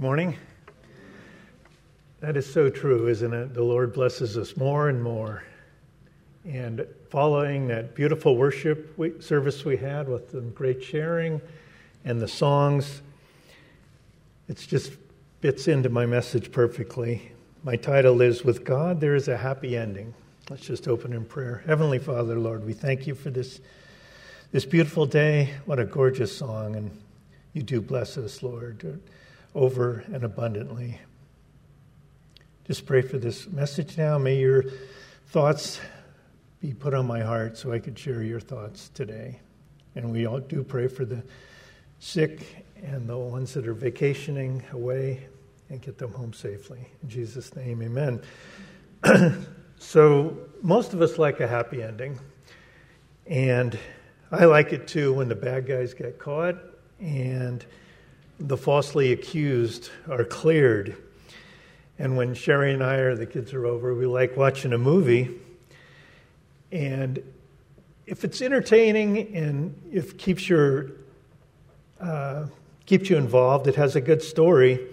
Morning. That is so true, isn't it? The Lord blesses us more and more. And following that beautiful worship service we had with the great sharing and the songs, it just fits into my message perfectly. My title is With God, There is a Happy Ending. Let's just open in prayer. Heavenly Father, Lord, we thank you for this, this beautiful day. What a gorgeous song. And you do bless us, Lord over and abundantly. Just pray for this message now. May your thoughts be put on my heart so I could share your thoughts today. And we all do pray for the sick and the ones that are vacationing away and get them home safely. In Jesus' name, amen. so, most of us like a happy ending. And I like it too when the bad guys get caught and the falsely accused are cleared. And when Sherry and I or the kids are over, we like watching a movie. And if it's entertaining and if keeps your uh, keeps you involved, it has a good story,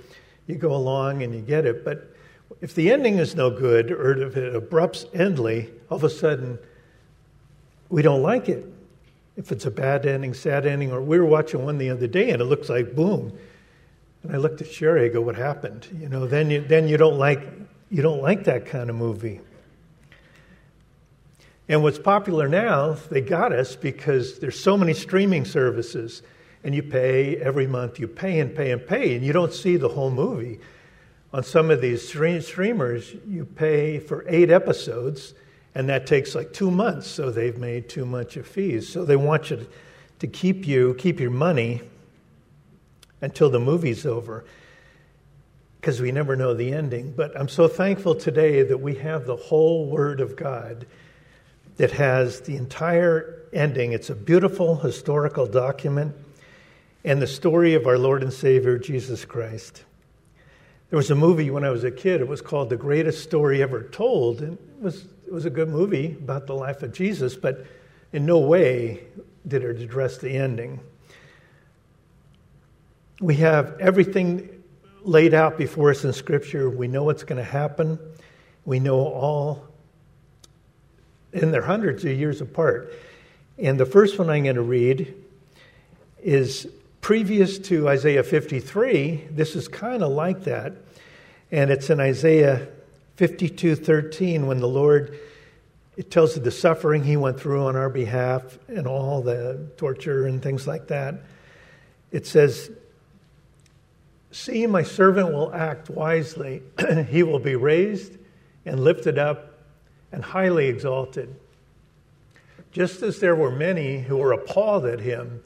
you go along and you get it. But if the ending is no good or if it abrupts endly, all of a sudden we don't like it if it's a bad ending, sad ending, or we were watching one the other day and it looks like boom. And I looked at Sherry, I go, what happened? You know, then you, then you don't like you don't like that kind of movie. And what's popular now, they got us because there's so many streaming services, and you pay every month, you pay and pay and pay, and you don't see the whole movie. On some of these streamers, you pay for eight episodes, and that takes like two months, so they've made too much of fees. So they want you to keep you, keep your money until the movie's over, because we never know the ending. But I'm so thankful today that we have the whole Word of God that has the entire ending. It's a beautiful historical document and the story of our Lord and Savior, Jesus Christ. There was a movie when I was a kid, it was called The Greatest Story Ever Told, and it was it was a good movie about the life of Jesus, but in no way did it address the ending. We have everything laid out before us in Scripture. We know what's going to happen. We know all, and they're hundreds of years apart. And the first one I'm going to read is previous to Isaiah 53. This is kind of like that. And it's in Isaiah 52:13 when the Lord it tells of the suffering he went through on our behalf and all the torture and things like that. It says, See, my servant will act wisely. he will be raised and lifted up and highly exalted. Just as there were many who were appalled at him,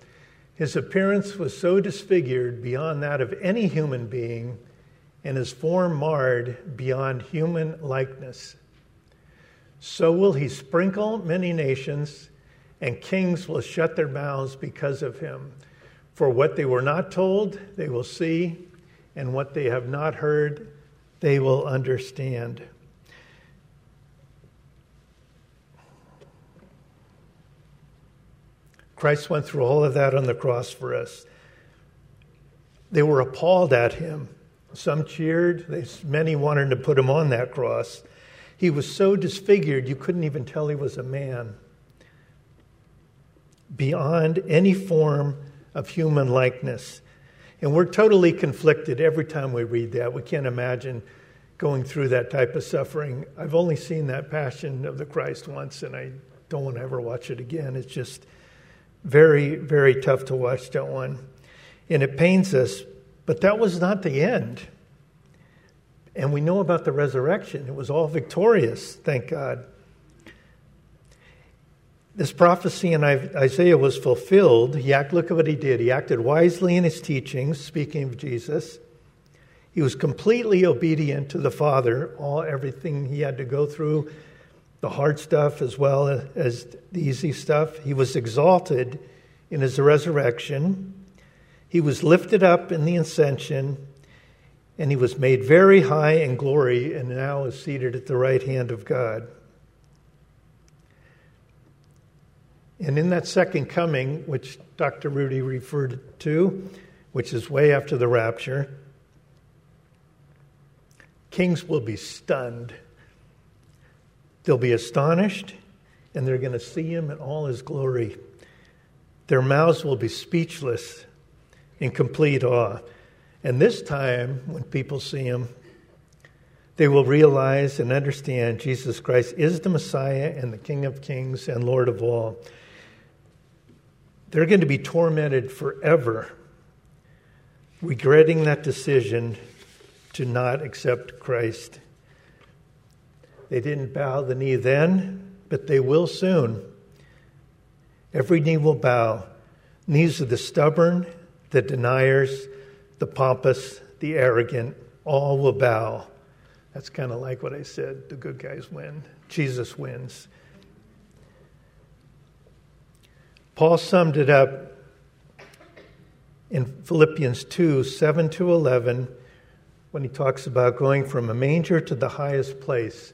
his appearance was so disfigured beyond that of any human being and his form marred beyond human likeness. So will he sprinkle many nations, and kings will shut their mouths because of him. For what they were not told, they will see, and what they have not heard, they will understand. Christ went through all of that on the cross for us. They were appalled at him. Some cheered, many wanted to put him on that cross. He was so disfigured, you couldn't even tell he was a man. Beyond any form of human likeness. And we're totally conflicted every time we read that. We can't imagine going through that type of suffering. I've only seen that Passion of the Christ once, and I don't want to ever watch it again. It's just very, very tough to watch that one. And it pains us but that was not the end. And we know about the resurrection. It was all victorious, thank God. This prophecy in Isaiah was fulfilled. He act, look at what he did. He acted wisely in his teachings, speaking of Jesus. He was completely obedient to the Father, all everything he had to go through, the hard stuff as well as the easy stuff. He was exalted in his resurrection. He was lifted up in the ascension, and he was made very high in glory, and now is seated at the right hand of God. And in that second coming, which Dr. Rudy referred to, which is way after the rapture, Kings will be stunned. They'll be astonished, and they're going to see him in all his glory. Their mouths will be speechless in complete awe. And this time, when people see him, they will realize and understand Jesus Christ is the Messiah and the King of Kings and Lord of all. They're going to be tormented forever, regretting that decision to not accept Christ. They didn't bow the knee then, but they will soon. Every knee will bow. Knees of the stubborn, the deniers, the pompous, the arrogant, all will bow. That's kind of like what I said the good guys win. Jesus wins. Paul summed it up in Philippians 2 7 to 11 when he talks about going from a manger to the highest place.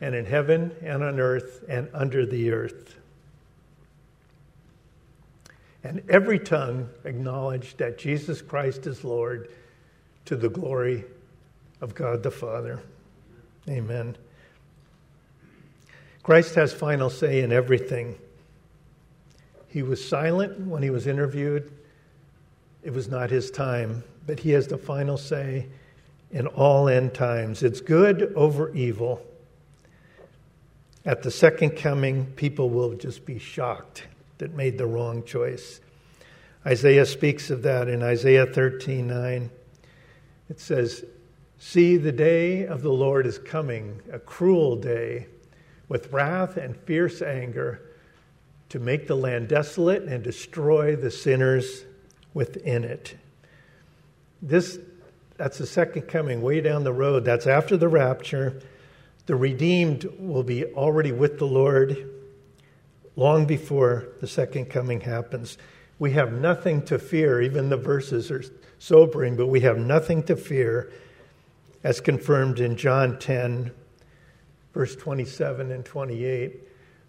and in heaven and on earth and under the earth. And every tongue acknowledged that Jesus Christ is Lord to the glory of God the Father. Amen. Christ has final say in everything. He was silent when he was interviewed. It was not his time, but he has the final say in all end times. It's good over evil. At the second coming, people will just be shocked that made the wrong choice. Isaiah speaks of that in Isaiah 13 9. It says, See, the day of the Lord is coming, a cruel day, with wrath and fierce anger, to make the land desolate and destroy the sinners within it. This, that's the second coming, way down the road. That's after the rapture. The redeemed will be already with the Lord long before the second coming happens. We have nothing to fear. Even the verses are sobering, but we have nothing to fear, as confirmed in John 10, verse 27 and 28.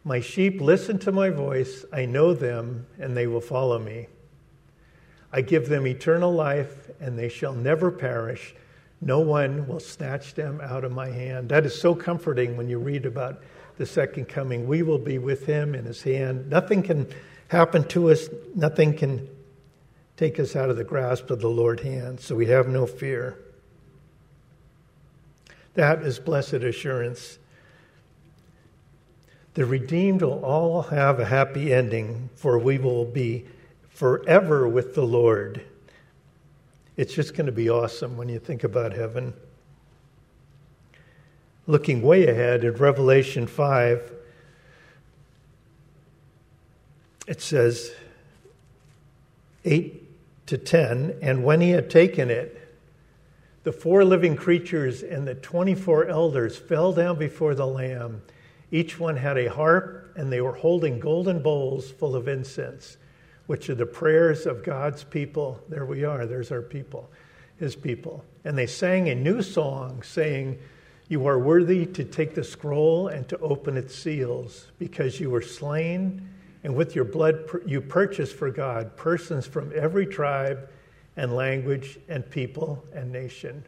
My sheep listen to my voice. I know them, and they will follow me. I give them eternal life, and they shall never perish no one will snatch them out of my hand. That is so comforting when you read about the second coming. We will be with him in his hand. Nothing can happen to us, nothing can take us out of the grasp of the Lord's hand, so we have no fear. That is blessed assurance. The redeemed will all have a happy ending, for we will be forever with the Lord. It's just going to be awesome when you think about heaven. Looking way ahead in Revelation 5, it says 8 to 10, and when he had taken it, the four living creatures and the 24 elders fell down before the Lamb. Each one had a harp, and they were holding golden bowls full of incense which are the prayers of God's people. There we are, there's our people, his people. And they sang a new song saying, You are worthy to take the scroll and to open its seals, because you were slain, and with your blood you purchased for God persons from every tribe and language and people and nation.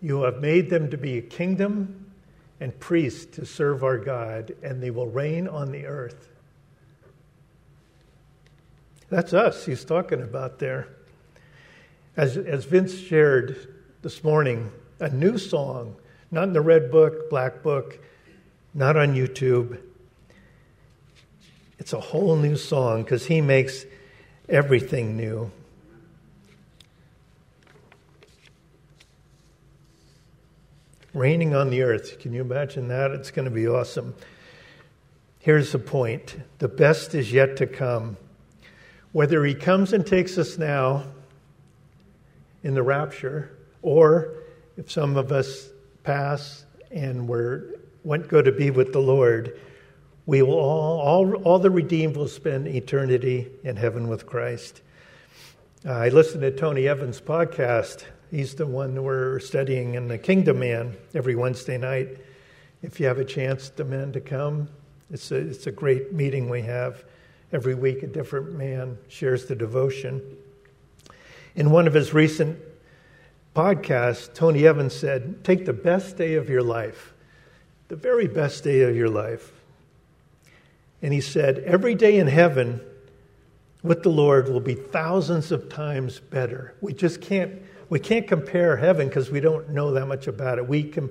You have made them to be a kingdom and priests to serve our God, and they will reign on the earth. That's us he's talking about there. As, as Vince shared this morning, a new song, not in the red book, black book, not on YouTube. It's a whole new song because he makes everything new. Reigning on the earth. Can you imagine that? It's going to be awesome. Here's the point the best is yet to come. Whether he comes and takes us now in the rapture or if some of us pass and we're went go to be with the Lord, we will all, all, all the redeemed will spend eternity in heaven with Christ. Uh, I listened to Tony Evans' podcast. He's the one we're studying in the Kingdom Man every Wednesday night. If you have a chance, men to come, it's a, it's a great meeting we have. Every week, a different man shares the devotion. In one of his recent podcasts, Tony Evans said, Take the best day of your life, the very best day of your life. And he said, Every day in heaven with the Lord will be thousands of times better. We just can't. We can't compare heaven because we don't know that much about it. We can,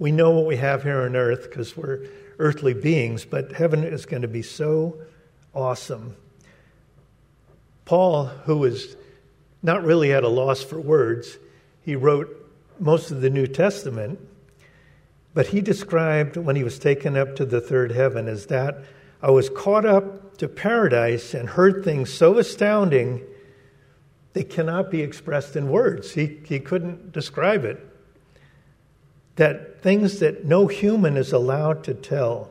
we know what we have here on earth because we're earthly beings, but heaven is going to be so awesome. Paul, who was not really at a loss for words, he wrote most of the New Testament, but he described when he was taken up to the third heaven as that I was caught up to paradise and heard things so astounding they cannot be expressed in words. He, he couldn't describe it. That things that no human is allowed to tell.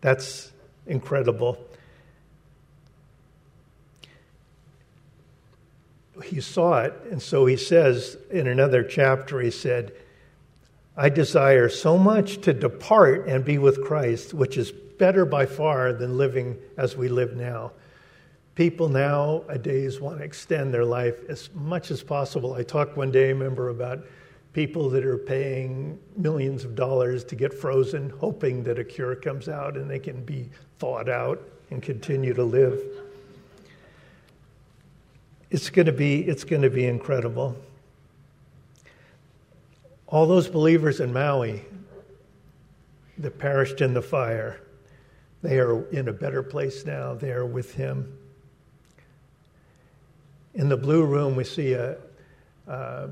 That's incredible. He saw it, and so he says in another chapter, he said, I desire so much to depart and be with Christ, which is better by far than living as we live now. People nowadays want to extend their life as much as possible. I talked one day, remember, about people that are paying millions of dollars to get frozen, hoping that a cure comes out and they can be thawed out and continue to live. It's going to be, it's going to be incredible. All those believers in Maui that perished in the fire, they are in a better place now. They are with Him. In the blue room, we see a, a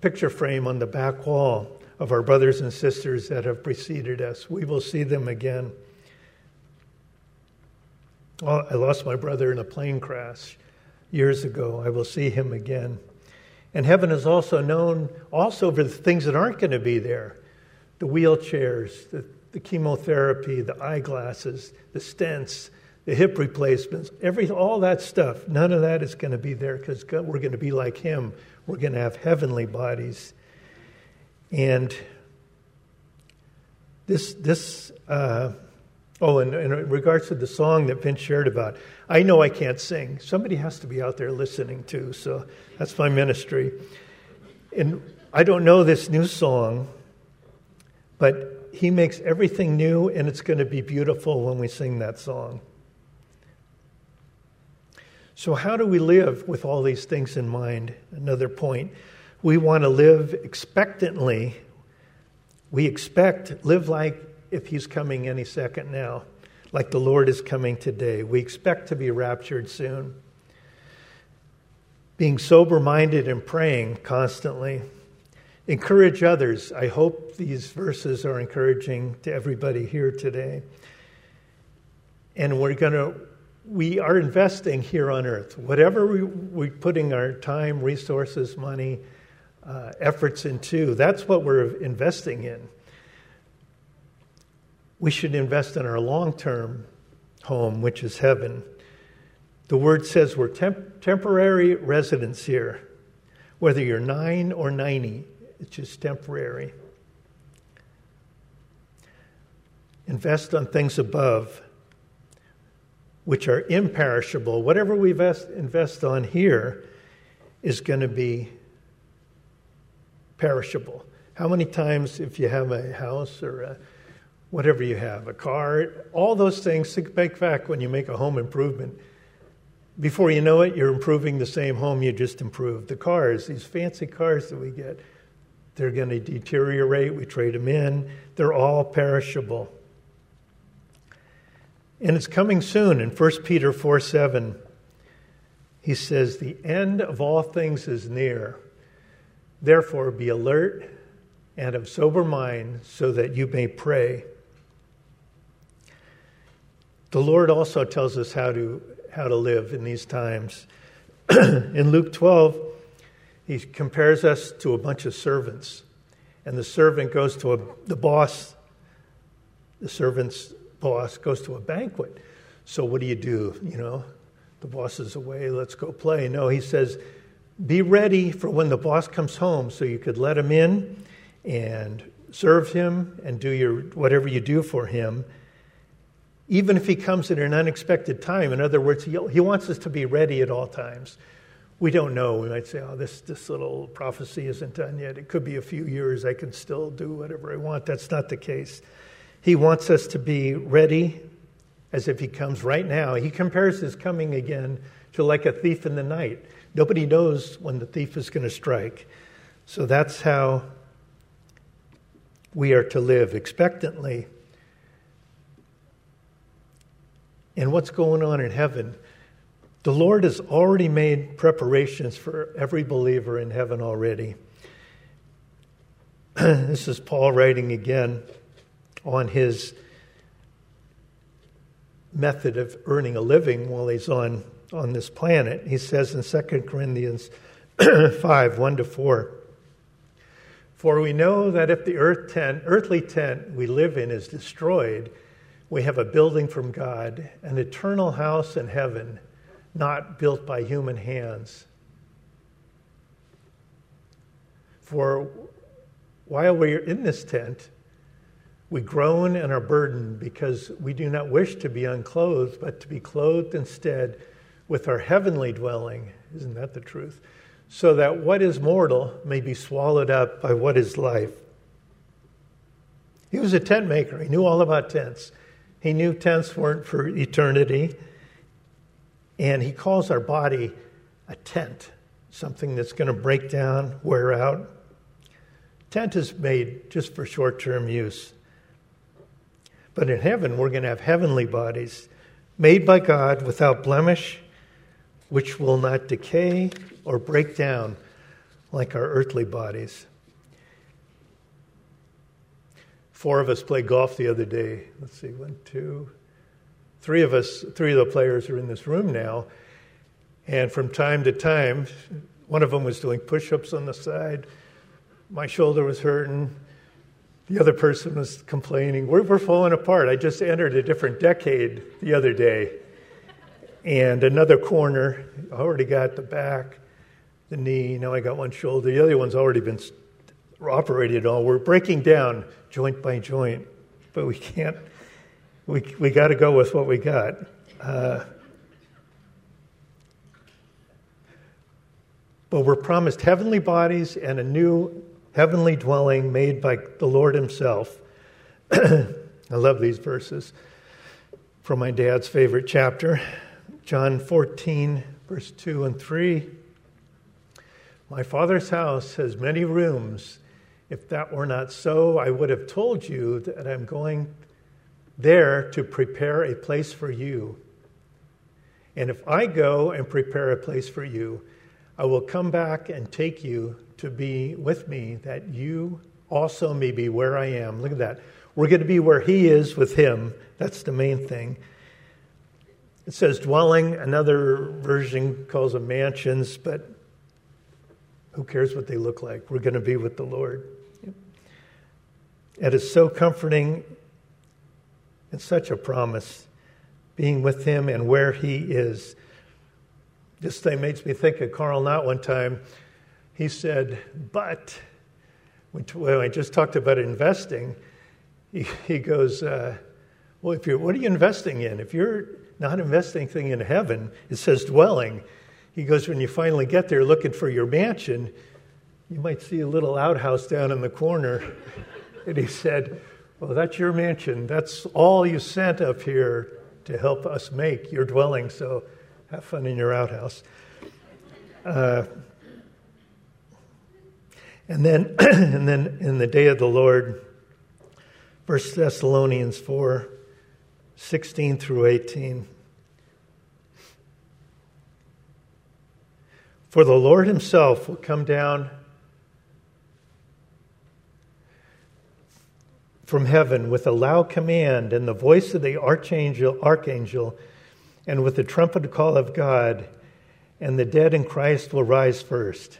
picture frame on the back wall of our brothers and sisters that have preceded us. We will see them again. Oh, I lost my brother in a plane crash years ago. I will see him again. And heaven is also known also for the things that aren't going to be there the wheelchairs, the, the chemotherapy, the eyeglasses, the stents, the hip replacements, every, all that stuff. None of that is going to be there because we're going to be like Him. We're going to have heavenly bodies. And this, this uh, oh, and, in regards to the song that Vince shared about, I know I can't sing. Somebody has to be out there listening too, so that's my ministry. And I don't know this new song, but he makes everything new, and it's going to be beautiful when we sing that song. So, how do we live with all these things in mind? Another point. We want to live expectantly. We expect, live like if He's coming any second now, like the Lord is coming today. We expect to be raptured soon. Being sober minded and praying constantly. Encourage others. I hope these verses are encouraging to everybody here today. And we're going to we are investing here on earth. Whatever we, we're putting our time, resources, money, uh, efforts into, that's what we're investing in. We should invest in our long term home, which is heaven. The word says we're temp- temporary residents here. Whether you're nine or 90, it's just temporary. Invest on things above which are imperishable, whatever we invest, invest on here is going to be perishable. How many times, if you have a house or a, whatever you have, a car, all those things, think back when you make a home improvement. Before you know it, you're improving the same home you just improved. The cars, these fancy cars that we get, they're going to deteriorate. We trade them in. They're all perishable. And it's coming soon. In 1 Peter 4 7, he says, The end of all things is near. Therefore, be alert and of sober mind so that you may pray. The Lord also tells us how to, how to live in these times. in Luke 12, he compares us to a bunch of servants. And the servant goes to a, the boss, the servant's boss goes to a banquet. So what do you do? You know, the boss is away, let's go play. No, he says, be ready for when the boss comes home so you could let him in and serve him and do your whatever you do for him even if he comes at an unexpected time in other words he, he wants us to be ready at all times. We don't know. We might say oh this, this little prophecy isn't done yet. It could be a few years. I can still do whatever i want. That's not the case. He wants us to be ready as if he comes right now. He compares his coming again to like a thief in the night. Nobody knows when the thief is going to strike. So that's how we are to live expectantly. And what's going on in heaven? The Lord has already made preparations for every believer in heaven already. this is Paul writing again on his method of earning a living while he's on on this planet. He says in 2 Corinthians 5 1 to 4. For we know that if the earth tent, earthly tent we live in is destroyed, we have a building from God, an eternal house in heaven, not built by human hands. For while we are in this tent, we groan and are burdened because we do not wish to be unclothed, but to be clothed instead with our heavenly dwelling. Isn't that the truth? So that what is mortal may be swallowed up by what is life. He was a tent maker. He knew all about tents. He knew tents weren't for eternity. And he calls our body a tent, something that's going to break down, wear out. Tent is made just for short term use. But in heaven, we're going to have heavenly bodies made by God without blemish which will not decay or break down like our earthly bodies. Four of us played golf the other day. Let's see, one, two, three of us, three of the players are in this room now. And from time to time, one of them was doing push ups on the side. My shoulder was hurting. The other person was complaining. We're, we're falling apart. I just entered a different decade the other day and another corner. I already got the back, the knee. Now I got one shoulder. The other one's already been operated on. We're breaking down joint by joint, but we can't. We we got to go with what we got. Uh, but we're promised heavenly bodies and a new heavenly dwelling made by the Lord Himself. I love these verses from my dad's favorite chapter. John 14, verse 2 and 3. My Father's house has many rooms. If that were not so, I would have told you that I'm going there to prepare a place for you. And if I go and prepare a place for you, I will come back and take you to be with me, that you also may be where I am. Look at that. We're going to be where He is with Him. That's the main thing. It says dwelling, another version calls them mansions, but who cares what they look like? We're going to be with the Lord. It is so comforting and such a promise being with Him and where He is. This thing makes me think of Carl Knott one time. He said, But, when I just talked about investing, he, he goes, uh, Well, if you're, what are you investing in? If you're not investing thing in heaven. It says dwelling. He goes, when you finally get there looking for your mansion, you might see a little outhouse down in the corner. and he said, Well, that's your mansion. That's all you sent up here to help us make your dwelling. So have fun in your outhouse. Uh, and then, and then in the day of the Lord, 1 Thessalonians 4 16 through 18. For the Lord himself will come down from heaven with a loud command and the voice of the archangel, archangel and with the trumpet call of God, and the dead in Christ will rise first.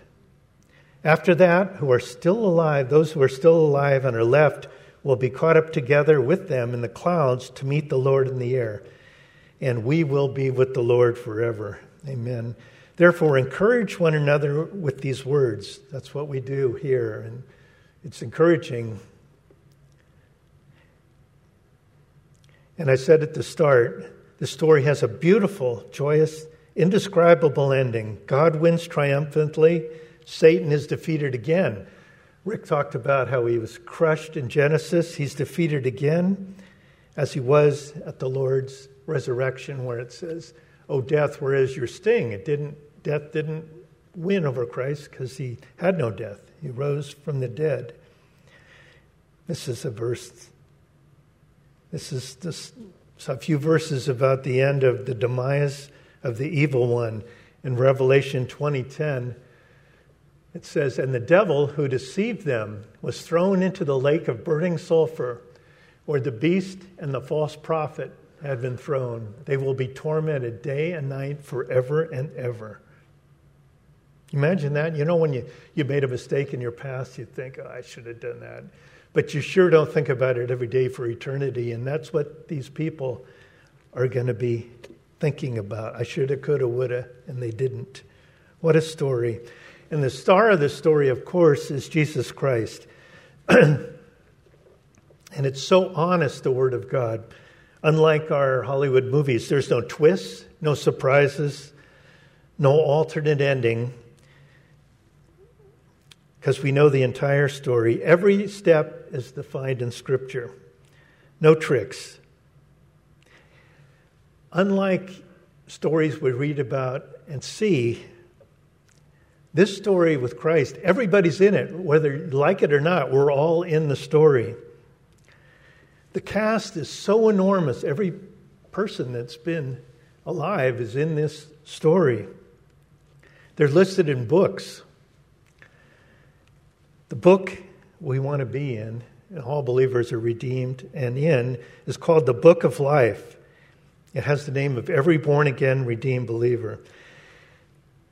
After that, who are still alive, those who are still alive and are left, will be caught up together with them in the clouds to meet the Lord in the air. And we will be with the Lord forever. Amen. Therefore, encourage one another with these words. That's what we do here. And it's encouraging. And I said at the start, the story has a beautiful, joyous, indescribable ending. God wins triumphantly, Satan is defeated again. Rick talked about how he was crushed in Genesis. He's defeated again, as he was at the Lord's resurrection, where it says, "O death, where is your sting?" It didn't. Death didn't win over Christ because he had no death. He rose from the dead. This is a verse. This is this, a few verses about the end of the demise of the evil one in Revelation 2010. It says, And the devil who deceived them was thrown into the lake of burning sulfur, where the beast and the false prophet had been thrown. They will be tormented day and night forever and ever. Imagine that. You know, when you, you made a mistake in your past, you think, oh, I should have done that. But you sure don't think about it every day for eternity. And that's what these people are going to be thinking about. I should have, could have, would have, and they didn't. What a story. And the star of the story, of course, is Jesus Christ. and it's so honest, the Word of God. Unlike our Hollywood movies, there's no twists, no surprises, no alternate ending, because we know the entire story. Every step is defined in Scripture, no tricks. Unlike stories we read about and see, this story with Christ, everybody's in it, whether you like it or not, we're all in the story. The cast is so enormous, every person that's been alive is in this story. They're listed in books. The book we want to be in, and all believers are redeemed and in, is called the Book of Life. It has the name of every born again, redeemed believer.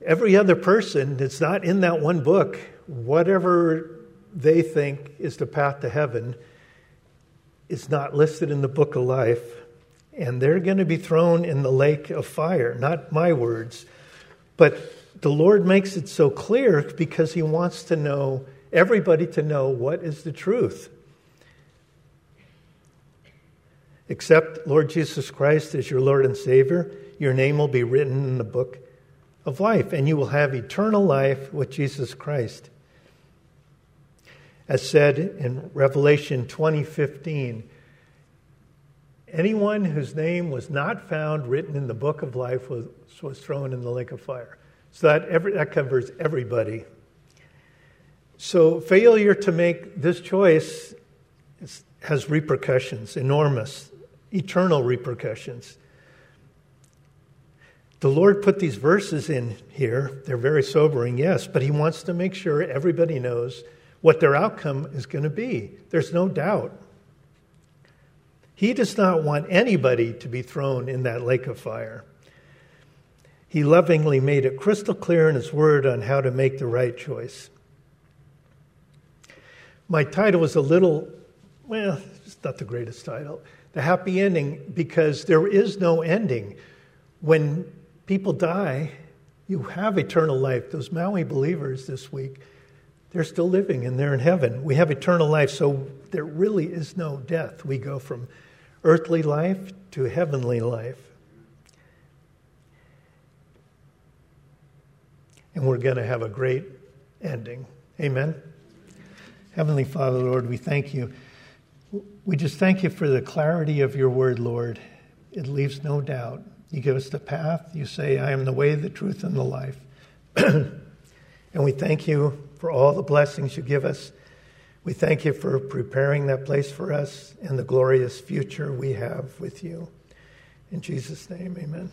Every other person that's not in that one book, whatever they think is the path to heaven, is not listed in the book of life. And they're going to be thrown in the lake of fire. Not my words. But the Lord makes it so clear because He wants to know, everybody to know what is the truth. Accept Lord Jesus Christ as your Lord and Savior. Your name will be written in the book of life, and you will have eternal life with Jesus Christ. As said in Revelation 20:15, anyone whose name was not found written in the book of life was, was thrown in the lake of fire. So that, every, that covers everybody. So failure to make this choice has repercussions, enormous, eternal repercussions. The Lord put these verses in here. They're very sobering, yes, but He wants to make sure everybody knows what their outcome is going to be. There's no doubt. He does not want anybody to be thrown in that lake of fire. He lovingly made it crystal clear in His Word on how to make the right choice. My title was a little, well, it's not the greatest title. The happy ending, because there is no ending. When people die, you have eternal life. Those Maui believers this week, they're still living and they're in heaven. We have eternal life, so there really is no death. We go from earthly life to heavenly life. And we're going to have a great ending. Amen. Heavenly Father, Lord, we thank you. We just thank you for the clarity of your word, Lord. It leaves no doubt. You give us the path. You say, I am the way, the truth, and the life. and we thank you for all the blessings you give us. We thank you for preparing that place for us and the glorious future we have with you. In Jesus' name, amen.